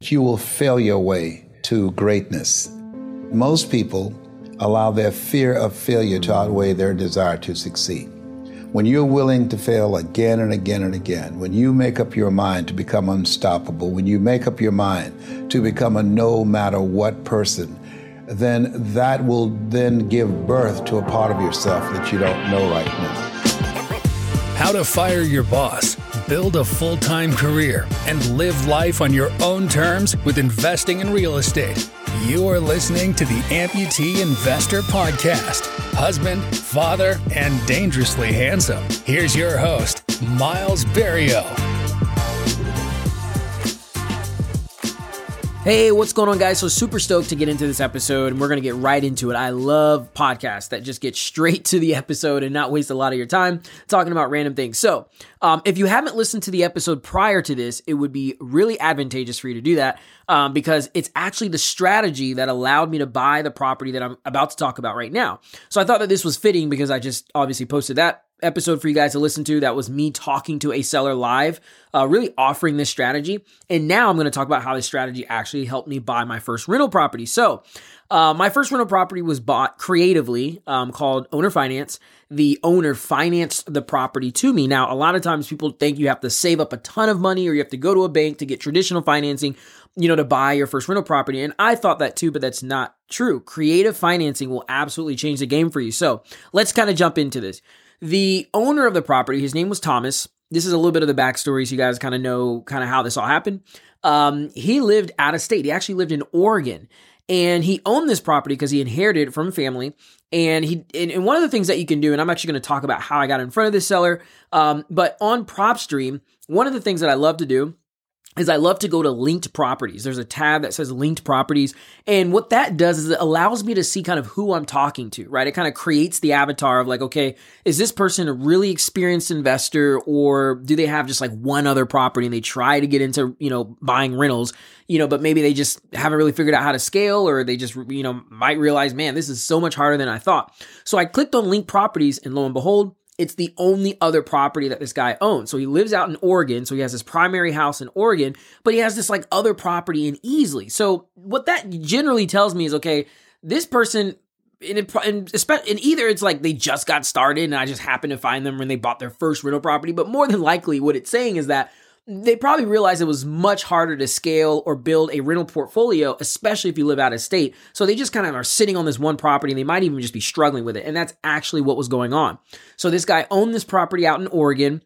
You will fail your way to greatness. Most people allow their fear of failure to outweigh their desire to succeed. When you're willing to fail again and again and again, when you make up your mind to become unstoppable, when you make up your mind to become a no matter what person, then that will then give birth to a part of yourself that you don't know right now. How to fire your boss build a full time career, and live life on your own terms with investing in real estate. You are listening to the Amputee Investor Podcast. Husband, father, and dangerously handsome. Here's your host, Myles Berrio. Hey, what's going on, guys? So, super stoked to get into this episode, and we're going to get right into it. I love podcasts that just get straight to the episode and not waste a lot of your time talking about random things. So, um, if you haven't listened to the episode prior to this, it would be really advantageous for you to do that um, because it's actually the strategy that allowed me to buy the property that I'm about to talk about right now. So, I thought that this was fitting because I just obviously posted that episode for you guys to listen to. That was me talking to a seller live, uh, really offering this strategy. And now I'm going to talk about how this strategy actually helped me buy my first rental property. So, uh, my first rental property was bought creatively um, called Owner Finance. The owner financed the property to me. Now, a lot of times people think you have to save up a ton of money or you have to go to a bank to get traditional financing, you know, to buy your first rental property. And I thought that too, but that's not true. Creative financing will absolutely change the game for you. So let's kind of jump into this. The owner of the property, his name was Thomas. This is a little bit of the backstory so you guys kind of know kind of how this all happened. Um, he lived out of state. He actually lived in Oregon. And he owned this property because he inherited it from family. And he and, and, one of the things that you can do, and I'm actually going to talk about how I got in front of this seller. Um, but on PropStream, one of the things that I love to do is I love to go to linked properties. There's a tab that says linked properties. And what that does is it allows me to see kind of who I'm talking to, right? It kind of creates the avatar of like, okay, is this person a really experienced investor or do they have just like one other property and they try to get into, you know, buying rentals, you know, but maybe they just haven't really figured out how to scale or they just, you know, might realize, man, this is so much harder than I thought. So I clicked on linked properties and lo and behold, it's the only other property that this guy owns. So he lives out in Oregon. So he has his primary house in Oregon, but he has this like other property in Easley. So what that generally tells me is okay, this person in, in, in either it's like they just got started and I just happened to find them when they bought their first rental property, but more than likely what it's saying is that they probably realized it was much harder to scale or build a rental portfolio, especially if you live out of state. So they just kind of are sitting on this one property and they might even just be struggling with it. And that's actually what was going on. So this guy owned this property out in Oregon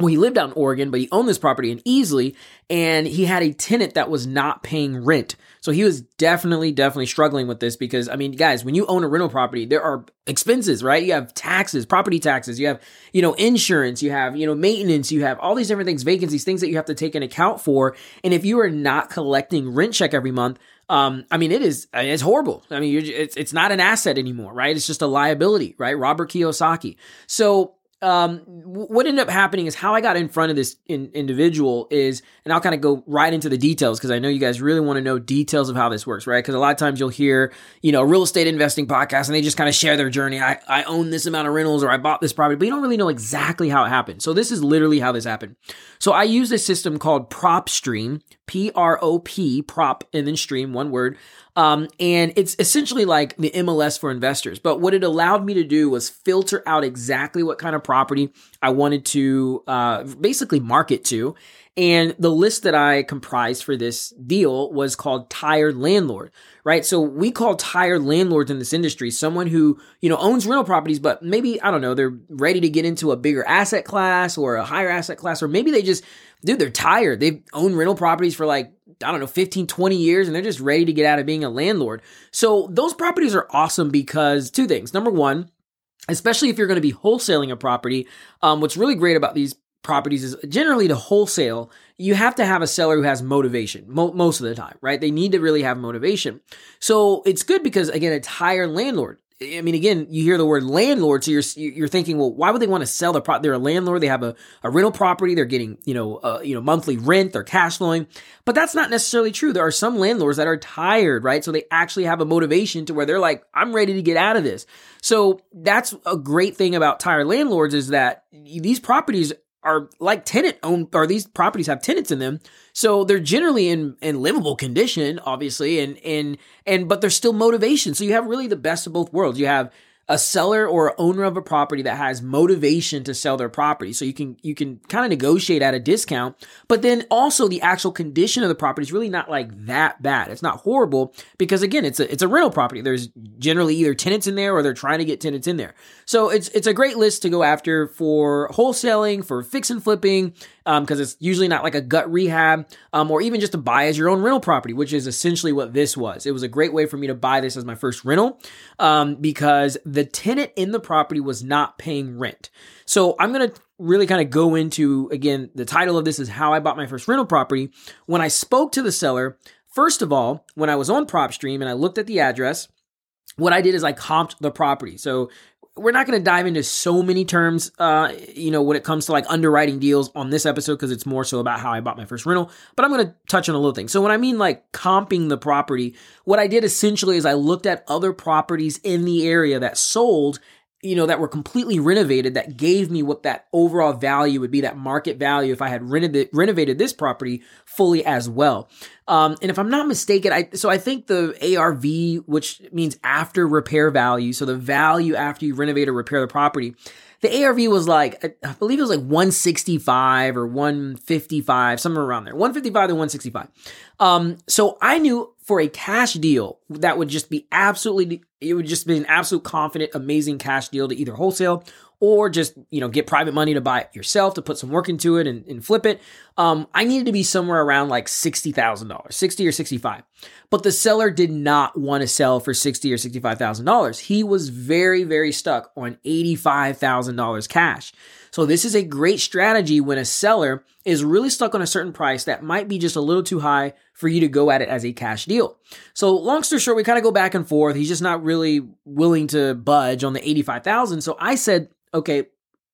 well, he lived out in Oregon, but he owned this property in Easley, and he had a tenant that was not paying rent. So he was definitely, definitely struggling with this because, I mean, guys, when you own a rental property, there are expenses, right? You have taxes, property taxes, you have, you know, insurance, you have, you know, maintenance, you have all these different things, vacancies, things that you have to take an account for. And if you are not collecting rent check every month, um, I mean, it is, it's horrible. I mean, it's, it's not an asset anymore, right? It's just a liability, right? Robert Kiyosaki. So um, what ended up happening is how I got in front of this in, individual is, and I'll kind of go right into the details because I know you guys really want to know details of how this works, right? Because a lot of times you'll hear, you know, real estate investing podcast and they just kind of share their journey. I, I own this amount of rentals or I bought this property, but you don't really know exactly how it happened. So this is literally how this happened. So I use a system called PropStream, P R O P, prop, and then stream, one word. Um, and it's essentially like the MLS for investors. But what it allowed me to do was filter out exactly what kind of property I wanted to uh, basically market to. And the list that I comprised for this deal was called tired landlord, right? So we call tired landlords in this industry someone who, you know, owns rental properties, but maybe, I don't know, they're ready to get into a bigger asset class or a higher asset class, or maybe they just, dude, they're tired. They've owned rental properties for like I don't know, 15, 20 years, and they're just ready to get out of being a landlord. So those properties are awesome because two things. Number one, especially if you're going to be wholesaling a property, um, what's really great about these properties is generally to wholesale, you have to have a seller who has motivation mo- most of the time, right? They need to really have motivation. So it's good because again, it's higher landlord. I mean, again, you hear the word landlord, so you're you're thinking, well, why would they want to sell their property? They're a landlord. They have a, a rental property. They're getting you know uh, you know monthly rent. They're cash flowing, but that's not necessarily true. There are some landlords that are tired, right? So they actually have a motivation to where they're like, I'm ready to get out of this. So that's a great thing about tired landlords is that these properties are like tenant owned or these properties have tenants in them so they're generally in in livable condition obviously and and and but there's still motivation. So you have really the best of both worlds. You have a seller or owner of a property that has motivation to sell their property. So you can you can kind of negotiate at a discount, but then also the actual condition of the property is really not like that bad. It's not horrible because again, it's a it's a rental property. There's generally either tenants in there or they're trying to get tenants in there. So it's it's a great list to go after for wholesaling, for fix and flipping, because um, it's usually not like a gut rehab um, or even just to buy as your own rental property, which is essentially what this was. It was a great way for me to buy this as my first rental um, because the tenant in the property was not paying rent. So I'm going to really kind of go into again, the title of this is How I Bought My First Rental Property. When I spoke to the seller, first of all, when I was on PropStream and I looked at the address, what I did is I comped the property. So we're not going to dive into so many terms, uh, you know, when it comes to like underwriting deals on this episode because it's more so about how I bought my first rental. But I'm going to touch on a little thing. So when I mean like comping the property, what I did essentially is I looked at other properties in the area that sold you know, that were completely renovated that gave me what that overall value would be, that market value if I had renovated, renovated this property fully as well. Um, and if I'm not mistaken, I, so I think the ARV, which means after repair value, so the value after you renovate or repair the property, the ARV was like, I believe it was like 165 or 155, somewhere around there, 155 to 165. Um, so I knew for a cash deal that would just be absolutely, it would just be an absolute confident, amazing cash deal to either wholesale or just you know get private money to buy it yourself to put some work into it and, and flip it. Um, i needed to be somewhere around like $60000 60 or 65 but the seller did not want to sell for 60 or $65000 he was very very stuck on $85000 cash so this is a great strategy when a seller is really stuck on a certain price that might be just a little too high for you to go at it as a cash deal. So long story short, we kind of go back and forth. He's just not really willing to budge on the 85,000. So I said, okay,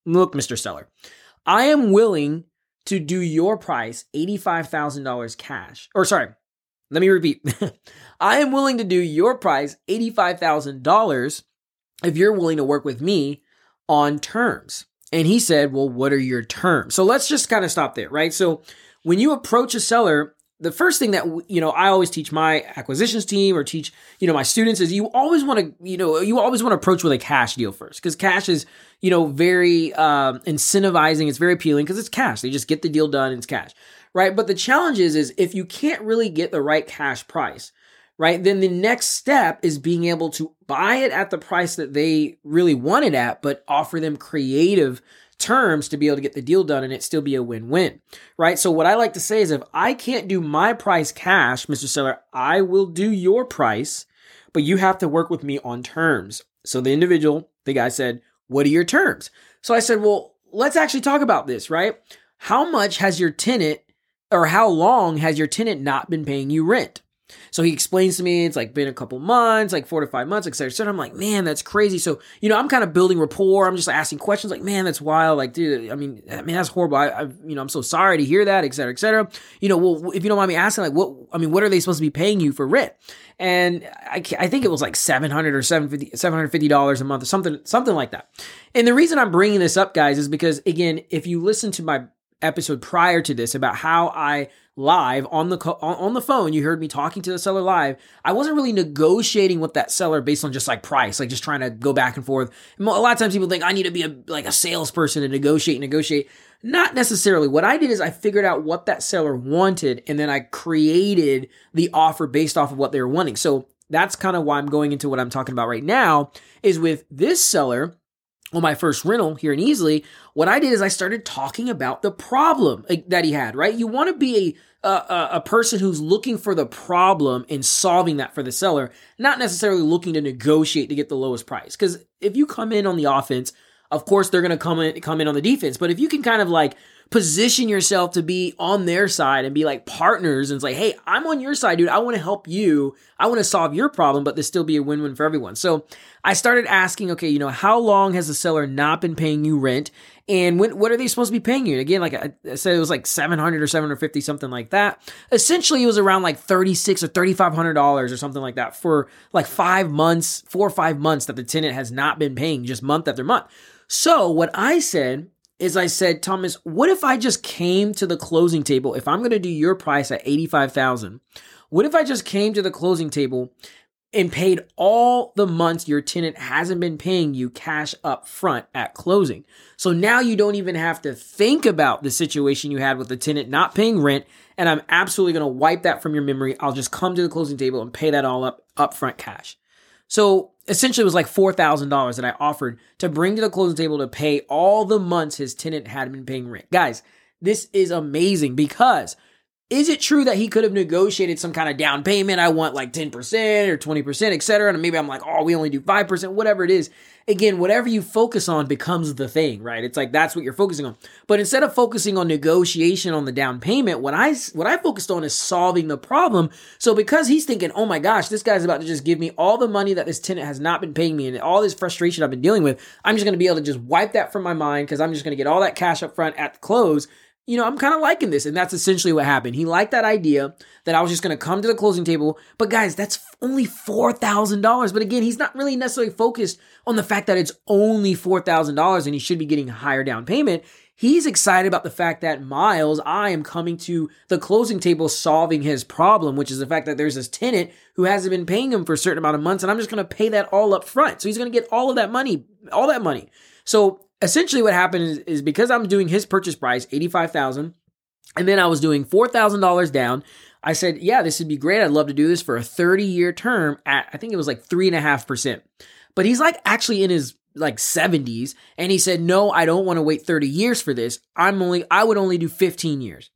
look, Mr. Seller, I am willing to do your price $85,000 cash. Or sorry, let me repeat. I am willing to do your price $85,000 if you're willing to work with me on terms. And he said, Well, what are your terms? So let's just kind of stop there, right? So when you approach a seller the first thing that you know I always teach my acquisitions team or teach you know my students is you always want to you know you always want to approach with a cash deal first because cash is you know very um, incentivizing it's very appealing because it's cash they just get the deal done it's cash right but the challenge is is if you can't really get the right cash price right then the next step is being able to buy it at the price that they really want it at but offer them creative terms to be able to get the deal done and it still be a win-win, right? So what I like to say is if I can't do my price cash, Mr. Seller, I will do your price, but you have to work with me on terms. So the individual, the guy said, "What are your terms?" So I said, "Well, let's actually talk about this, right? How much has your tenant or how long has your tenant not been paying you rent?" So he explains to me it's like been a couple months, like four to five months, etc. I'm like, man, that's crazy. So you know, I'm kind of building rapport. I'm just asking questions, like, man, that's wild. Like, dude, I mean, I mean, that's horrible. I, I you know, I'm so sorry to hear that, etc., etc. You know, well, if you don't mind me asking, like, what? I mean, what are they supposed to be paying you for rent? And I, I think it was like 700 or 750 $750 a month or something, something like that. And the reason I'm bringing this up, guys, is because again, if you listen to my episode prior to this about how I live on the on the phone. You heard me talking to the seller live. I wasn't really negotiating with that seller based on just like price like just trying to go back and forth. A lot of times people think i need to be a like a salesperson to negotiate negotiate. Not necessarily. What i did is i figured out what that seller wanted and then i created the offer based off of what they were wanting. So that's kind of why i'm going into what i'm talking about right now is with this seller on my first rental here in Easley, what I did is I started talking about the problem eh, that he had, right? You want to be a, a, a person who's looking for the problem and solving that for the seller, not necessarily looking to negotiate to get the lowest price. Because if you come in on the offense, of course they're going to come in come in on the defense. But if you can kind of like position yourself to be on their side and be like partners and it's like, hey, I'm on your side, dude. I want to help you. I want to solve your problem, but this still be a win-win for everyone. So I started asking, okay, you know, how long has the seller not been paying you rent? And when, what are they supposed to be paying you? Again, like I said, it was like 700 or 750, something like that. Essentially, it was around like 36 or $3,500 or something like that for like five months, four or five months that the tenant has not been paying just month after month. So what I said is I said, Thomas, what if I just came to the closing table? If I'm going to do your price at 85,000, what if I just came to the closing table and paid all the months your tenant hasn't been paying you cash up front at closing. So now you don't even have to think about the situation you had with the tenant not paying rent. And I'm absolutely going to wipe that from your memory. I'll just come to the closing table and pay that all up upfront cash. So essentially it was like $4,000 that I offered to bring to the closing table to pay all the months his tenant had been paying rent. Guys, this is amazing because is it true that he could have negotiated some kind of down payment? I want like 10% or 20%, et cetera. And maybe I'm like, oh, we only do 5%, whatever it is. Again, whatever you focus on becomes the thing, right? It's like that's what you're focusing on. But instead of focusing on negotiation on the down payment, what I what I focused on is solving the problem. So because he's thinking, oh my gosh, this guy's about to just give me all the money that this tenant has not been paying me and all this frustration I've been dealing with, I'm just gonna be able to just wipe that from my mind because I'm just gonna get all that cash up front at the close you know, I'm kind of liking this. And that's essentially what happened. He liked that idea that I was just going to come to the closing table. But guys, that's only $4,000. But again, he's not really necessarily focused on the fact that it's only $4,000 and he should be getting higher down payment. He's excited about the fact that Myles, I am coming to the closing table solving his problem, which is the fact that there's this tenant who hasn't been paying him for a certain amount of months, and I'm just going to pay that all up front. So he's going to get all of that money, all that money. So essentially what happened is, is because I'm doing his purchase price, 85,000, and then I was doing $4,000 down. I said, yeah, this would be great. I'd love to do this for a 30 year term at, I think it was like three and a half percent. But he's like actually in his like 70s. And he said, no, I don't want to wait 30 years for this. I'm only, I would only do 15 years.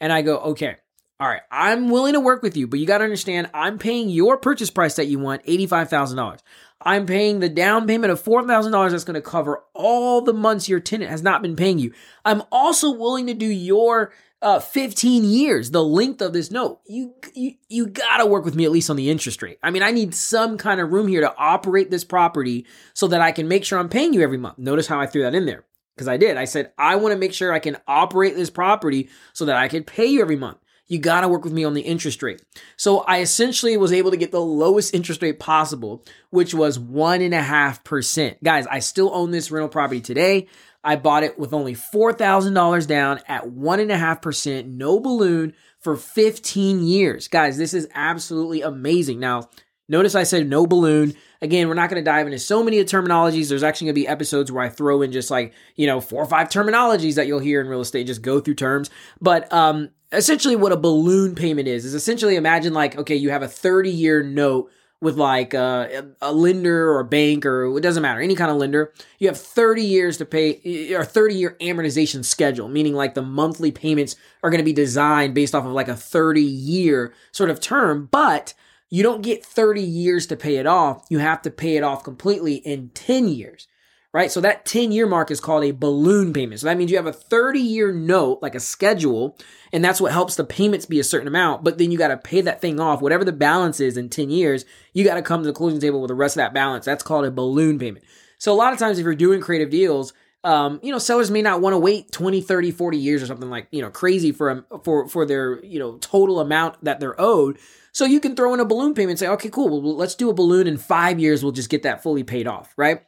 And I go, okay, all right, I'm willing to work with you, but you got to understand, I'm paying your purchase price that you want, $85,000. I'm paying the down payment of $4,000 that's going to cover all the months your tenant has not been paying you. I'm also willing to do your uh, 15 years, the length of this note. You, you, you gotta work with me at least on the interest rate. I mean, I need some kind of room here to operate this property so that I can make sure I'm paying you every month. Notice how I threw that in there. Because I did. I said, I want to make sure I can operate this property so that I can pay you every month you got to work with me on the interest rate. So I essentially was able to get the lowest interest rate possible, which was one and a half percent. Guys, I still own this rental property today. I bought it with only $4,000 down at one and a half percent, no balloon for 15 years. Guys, this is absolutely amazing. Now, notice I said no balloon. Again, we're not going to dive into so many terminologies. There's actually going to be episodes where I throw in just like, you know, four or five terminologies that you'll hear in real estate, just go through terms. But um, essentially what a balloon payment is is essentially imagine like okay you have a 30 year note with like uh, a lender or a bank or it doesn't matter any kind of lender. You have 30 years to pay or 30 year amortization schedule meaning like the monthly payments are going to be designed based off of like a 30 year sort of term but you don't get 30 years to pay it off. You have to pay it off completely in 10 years right? So that 10 year mark is called a balloon payment. So that means you have a 30 year note, like a schedule, and that's what helps the payments be a certain amount. But then you got to pay that thing off, whatever the balance is in 10 years, you got to come to the closing table with the rest of that balance. That's called a balloon payment. So a lot of times if you're doing creative deals, um, you know, sellers may not want to wait 20, 30, 40 years or something like, you know, crazy for, a, for, for their, you know, total amount that they're owed. So you can throw in a balloon payment and say, okay, cool. Well, let's do a balloon in five years. We'll just get that fully paid off, right?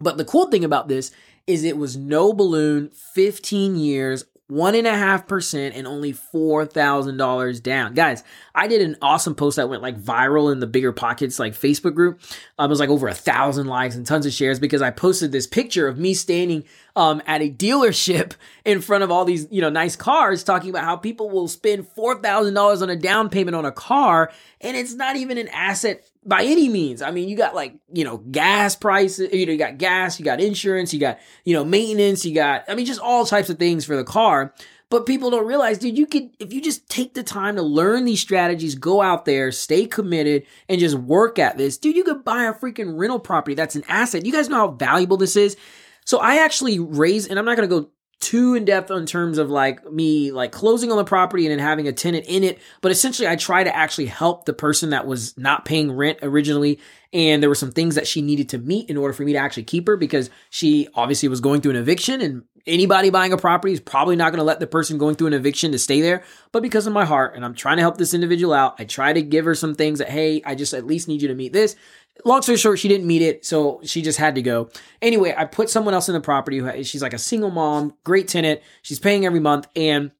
But the cool thing about this is it was no balloon, 15 years, one and only four thousand dollars down. Guys, I did an awesome post that went like viral in the BiggerPockets like Facebook group. Um, it was like over a thousand likes and tons of shares because I posted this picture of me standing um, at a dealership in front of all these you know nice cars, talking about how people will spend four thousand dollars on a down payment on a car, and it's not even an asset by any means. I mean, you got like, you know, gas prices, you know, you got gas, you got insurance, you got, you know, maintenance, you got, I mean, just all types of things for the car. But people don't realize, dude, you could, if you just take the time to learn these strategies, go out there, stay committed, and just work at this, dude, you could buy a freaking rental property that's an asset. You guys know how valuable this is? So I actually raise, and I'm not going to go too in depth in terms of like me like closing on the property and then having a tenant in it. But essentially i try to actually help the person that was not paying rent originally. And there were some things that she needed to meet in order for me to actually keep her because she obviously was going through an eviction. And anybody buying a property is probably not going to let the person going through an eviction to stay there. But because of my heart and i'm trying to help this individual out i try to give her some things that hey i just at least need you to meet this long story short, she didn't meet it, so she just had to go. Anyway, I put someone else in the property. Who, she's like a single mom, great tenant. She's paying every month, and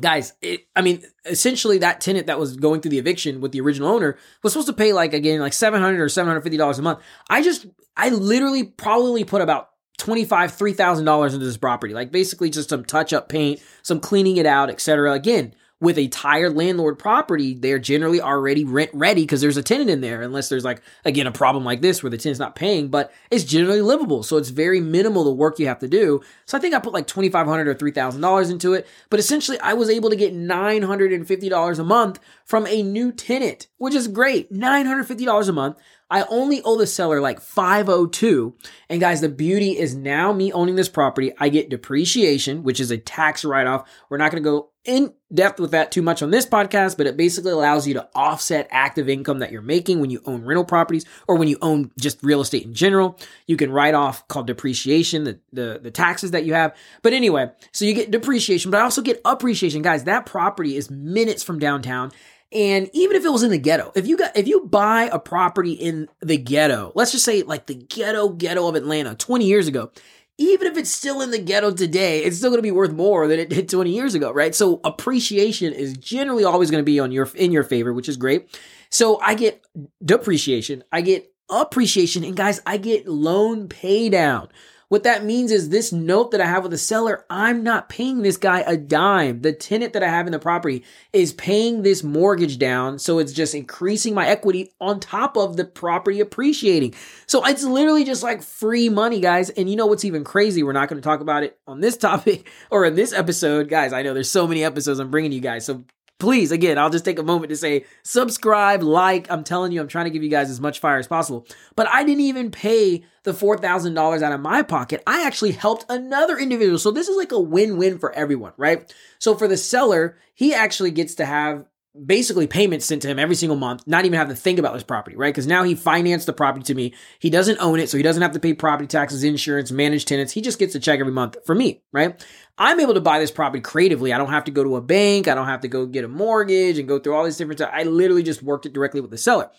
guys, it, I mean, essentially that tenant that was going through the eviction with the original owner was supposed to pay like again like seven hundred or seven hundred fifty dollars a month. I just, I literally probably put about twenty five, three thousand dollars into this property, like basically just some touch up paint, some cleaning it out, etc. Again, with a tired landlord property, they're generally already rent ready because there's a tenant in there, unless there's like, again, a problem like this where the tenant's not paying, but it's generally livable. So it's very minimal the work you have to do. So I think I put like 2,500 or $3,000 into it. But essentially, I was able to get $950 a month from a new tenant, which is great. $950 a month. I only owe the seller like 502. And guys, the beauty is now me owning this property, I get depreciation, which is a tax write off. We're not going to go in depth with that too much on this podcast, but it basically allows you to offset active income that you're making when you own rental properties or when you own just real estate in general. You can write off called depreciation, the, the, the taxes that you have. But anyway, so you get depreciation, but I also get appreciation. Guys, that property is minutes from downtown and even if it was in the ghetto, if you got if you buy a property in the ghetto, let's just say like the ghetto ghetto of Atlanta 20 years ago, even if it's still in the ghetto today, it's still going to be worth more than it did 20 years ago, right? So appreciation is generally always going to be on your in your favor, which is great. So I get depreciation, I get appreciation, and guys, I get loan pay down. What that means is this note that I have with the seller, I'm not paying this guy a dime. The tenant that I have in the property is paying this mortgage down. So it's just increasing my equity on top of the property appreciating. So it's literally just like free money, guys. And you know what's even crazy? We're not going to talk about it on this topic or in this episode. Guys, I know there's so many episodes I'm bringing you guys. So please, again, I'll just take a moment to say subscribe, like. I'm telling you, I'm trying to give you guys as much fire as possible. But I didn't even pay the $4,000 out of my pocket. I actually helped another individual. So this is like a win win for everyone, right? So for the seller, he actually gets to have basically payments sent to him every single month, not even have to think about this property, right? Because now he financed the property to me. He doesn't own it, so he doesn't have to pay property taxes, insurance, manage tenants. He just gets a check every month for me, right? I'm able to buy this property creatively. I don't have to go to a bank. I don't have to go get a mortgage and go through all these different stuff. I literally just worked it directly with the seller.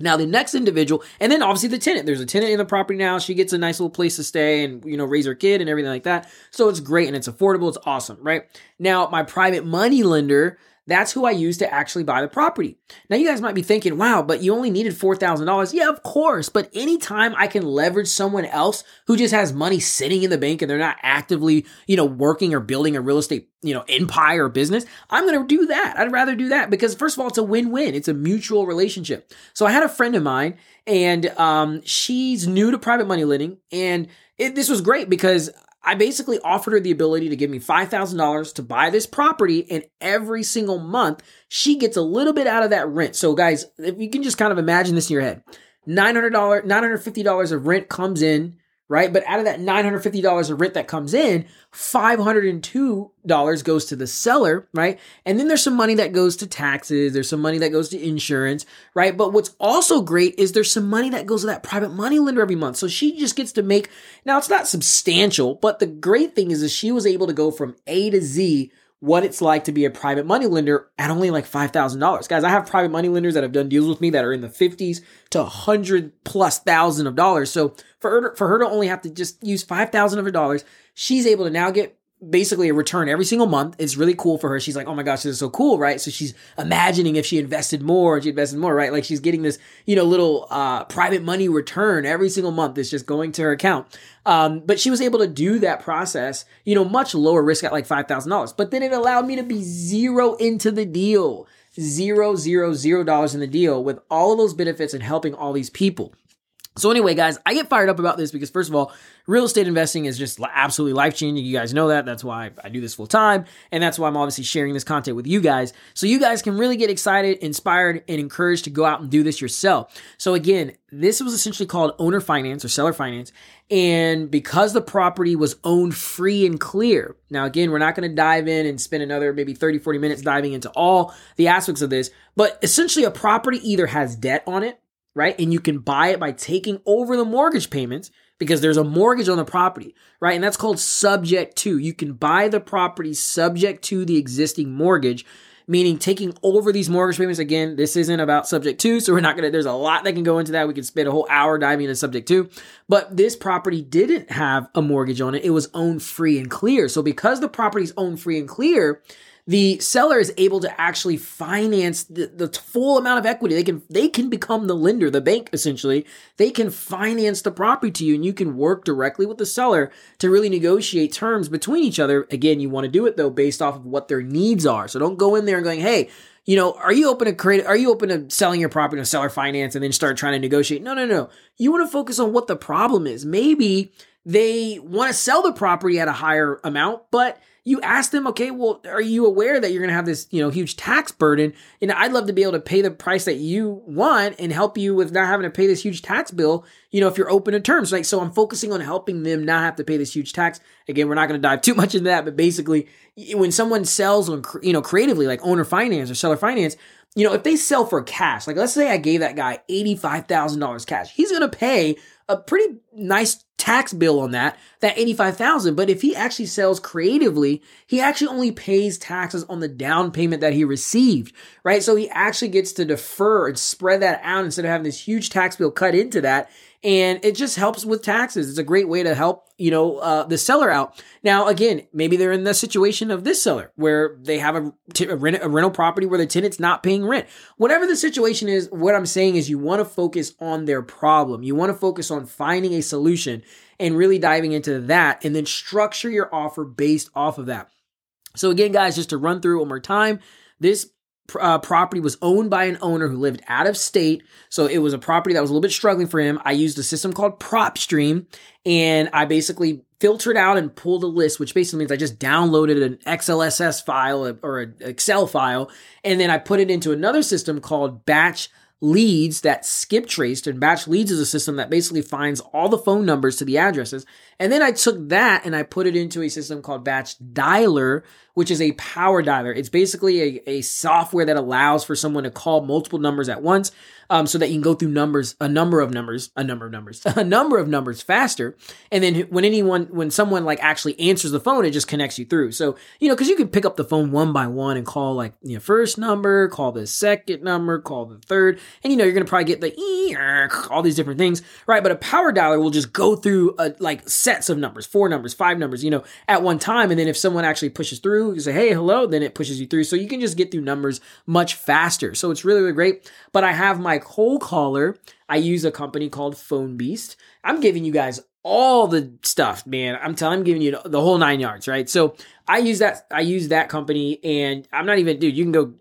Now the next individual, and then obviously the tenant. There's a tenant in the property now. She gets a nice little place to stay and you know raise her kid and everything like that. So it's great and it's affordable. It's awesome, right? Now my private money lender that's who I use to actually buy the property. Now, you guys might be thinking, wow, but you only needed $4,000. Yeah, of course. But anytime I can leverage someone else who just has money sitting in the bank and they're not actively, you know, working or building a real estate, you know, empire or business, I'm going to do that. I'd rather do that because, first of all, it's a win win, it's a mutual relationship. So I had a friend of mine and um, she's new to private money lending. And it, this was great because I basically offered her the ability to give me $5,000 to buy this property, and every single month she gets a little bit out of that rent. So, guys, if you can just kind of imagine this in your head $900, $950 of rent comes in right? But out of that $950 of rent that comes in, $502 goes to the seller, right? And then there's some money that goes to taxes, there's some money that goes to insurance, right? But what's also great is there's some money that goes to that private money lender every month. So she just gets to make, now it's not substantial, but the great thing is that she was able to go from A to Z what it's like to be a private money lender at only like $5,000. Guys, I have private money lenders that have done deals with me that are in the 50s to 100 plus thousand of dollars. So for her, for her to only have to just use 5,000 of her dollars, she's able to now get basically a return every single month. It's really cool for her. She's like, oh my gosh, this is so cool, right? So she's imagining if she invested more she invested more, right? Like she's getting this, you know, little uh, private money return every single month. It's just going to her account. Um, but she was able to do that process, you know, much lower risk at like $5,000. But then it allowed me to be zero into the deal. Zero, zero, zero dollars in the deal with all of those benefits and helping all these people. So anyway, guys, I get fired up about this because first of all, real estate investing is just absolutely life changing. You guys know that. That's why I do this full time, and that's why I'm obviously sharing this content with you guys, so you guys can really get excited, inspired, and encouraged to go out and do this yourself. So again, this was essentially called owner finance or seller finance, and because the property was owned free and clear. Now, again, we're not going to dive in and spend another maybe 30, 40 minutes diving into all the aspects of this, but essentially, a property either has debt on it right? And you can buy it by taking over the mortgage payments because there's a mortgage on the property, right? And that's called subject to. You can buy the property subject to the existing mortgage meaning taking over these mortgage payments. Again, this isn't about subject to, so we're not gonna, there's a lot that can go into that. We could spend a whole hour diving into subject to, but this property didn't have a mortgage on it. It was owned free and clear. So because the property's owned free and clear, the seller is able to actually finance the, the full amount of equity. They can they can become the lender, the bank essentially. They can finance the property to you, and you can work directly with the seller to really negotiate terms between each other. Again, you want to do it though based off of what their needs are. So don't go in there and going, hey, you know, are you open to create? Are you open to selling your property to seller finance and then start trying to negotiate? No, no, no. You want to focus on what the problem is. Maybe they want to sell the property at a higher amount, but you ask them, okay, well, are you aware that you're going to have this, you know, huge tax burden? And I'd love to be able to pay the price that you want and help you with not having to pay this huge tax bill, you know, if you're open to terms. Like, so I'm focusing on helping them not have to pay this huge tax. Again, we're not going to dive too much into that, but basically, when someone sells on, you know, creatively, like owner finance or seller finance, you know, if they sell for cash, like let's say I gave that guy $85,000 cash, he's going to pay a pretty nice tax bill on that, that 85,000. But if he actually sells creatively, he actually only pays taxes on the down payment that he received, right? So he actually gets to defer and spread that out instead of having this huge tax bill cut into that and it just helps with taxes. It's a great way to help, you know, uh, the seller out. Now, again, maybe they're in the situation of this seller where they have a, t- a, rent- a rental property where the tenant's not paying rent. Whatever the situation is, what I'm saying is you want to focus on their problem. You want to focus on finding a solution and really diving into that and then structure your offer based off of that. So again, guys, just to run through one more time, this uh, property was owned by an owner who lived out of state. So it was a property that was a little bit struggling for him. I used a system called PropStream and I basically filtered out and pulled a list, which basically means I just downloaded an XLSX file or an Excel file. And then I put it into another system called Batch leads that skip traced and BatchLeads is a system that basically finds all the phone numbers to the addresses and then i took that and i put it into a system called BatchDialer which is a power dialer it's basically a, a software that allows for someone to call multiple numbers at once um, so that you can go through numbers, a number of numbers, a number of numbers, a number of numbers faster. And then when anyone, when someone like actually answers the phone, it just connects you through. So, you know, cause you can pick up the phone one by one and call like, you know, first number, call the second number, call the third. And, you know, you're going to probably get the, all these different things, right? But a power dialer will just go through a, like sets of numbers, four numbers, five numbers, you know, at one time. And then if someone actually pushes through, you say, Hey, hello, then it pushes you through. So you can just get through numbers much faster. So it's really, really great. But I have my cold caller. I use a company called Phone Beast. I'm giving you guys all the stuff, man. I'm telling, I'm giving you the whole nine yards, right? So I use that, I use that company, and I'm not even, dude. You can go,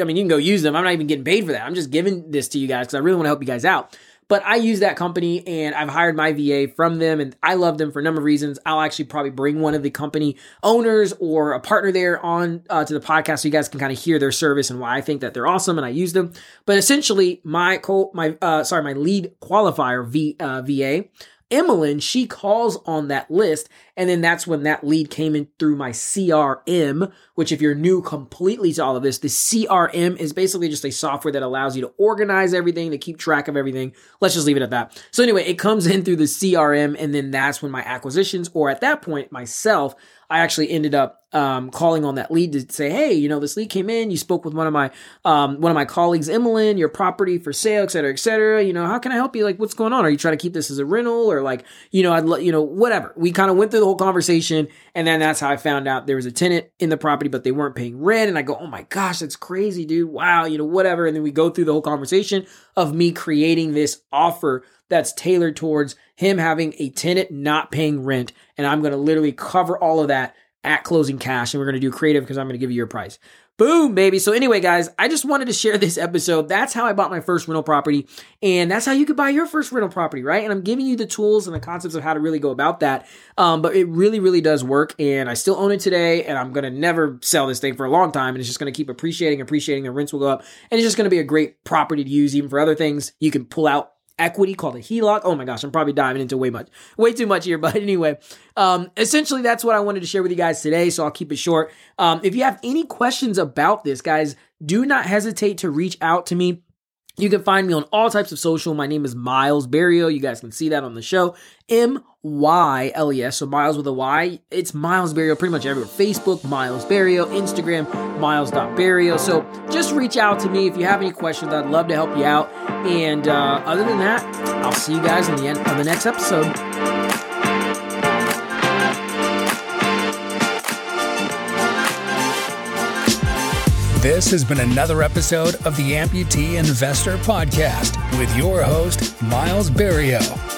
I mean, you can go use them. I'm not even getting paid for that. I'm just giving this to you guys because I really want to help you guys out. But I use that company and I've hired my VA from them and I love them for a number of reasons. I'll actually probably bring one of the company owners or a partner there on uh, to the podcast so you guys can kind of hear their service and why I think that they're awesome and I use them. But essentially, my co- my uh, sorry, my lead qualifier v, uh, VA Emmeline, she calls on that list. And then that's when that lead came in through my CRM, which if you're new completely to all of this, the CRM is basically just a software that allows you to organize everything, to keep track of everything. Let's just leave it at that. So anyway, it comes in through the CRM. And then that's when my acquisitions, or at that point, myself, I actually ended up um, calling on that lead to say, hey, you know, this lead came in. You spoke with one of my um, one of my colleagues, Emmeline, your property for sale, et cetera, et cetera. You know, how can I help you? Like, what's going on? Are you trying to keep this as a rental or like, you know, I'd let you know, whatever. We kind of went through the whole conversation, and then that's how I found out there was a tenant in the property, but they weren't paying rent. And I go, oh my gosh, that's crazy, dude. Wow, you know, whatever. And then we go through the whole conversation of me creating this offer that's tailored towards him having a tenant not paying rent. And I'm going to literally cover all of that at closing cash. And we're going to do creative because I'm going to give you your price. Boom, baby. So, anyway, guys, I just wanted to share this episode. That's how I bought my first rental property. And that's how you could buy your first rental property, right? And I'm giving you the tools and the concepts of how to really go about that. Um, but it really, really does work. And I still own it today. And I'm to never sell this thing for a long time. And it's just to keep appreciating, appreciating. The rents will go up. And it's just to be a great property to use even for other things. You can pull out equity called a HELOC. Oh my gosh, I'm probably diving into way much, way too much here. But anyway, um, essentially that's what I wanted to share with you guys today. So I'll keep it short. Um, if you have any questions about this, guys, do not hesitate to reach out to me. You can find me on all types of social. My name is Myles Berrio. You guys can see that on the show. M Y L E S. So Myles with a Y. It's Myles Berrio pretty much everywhere. Facebook, Myles Berrio. Instagram, Myles.Berrio. So just reach out to me if you have any questions. I'd love to help you out. And uh, other than that, I'll see you guys in the end on the next episode. This has been another episode of the Amputee Investor Podcast with your host, Myles Berrio.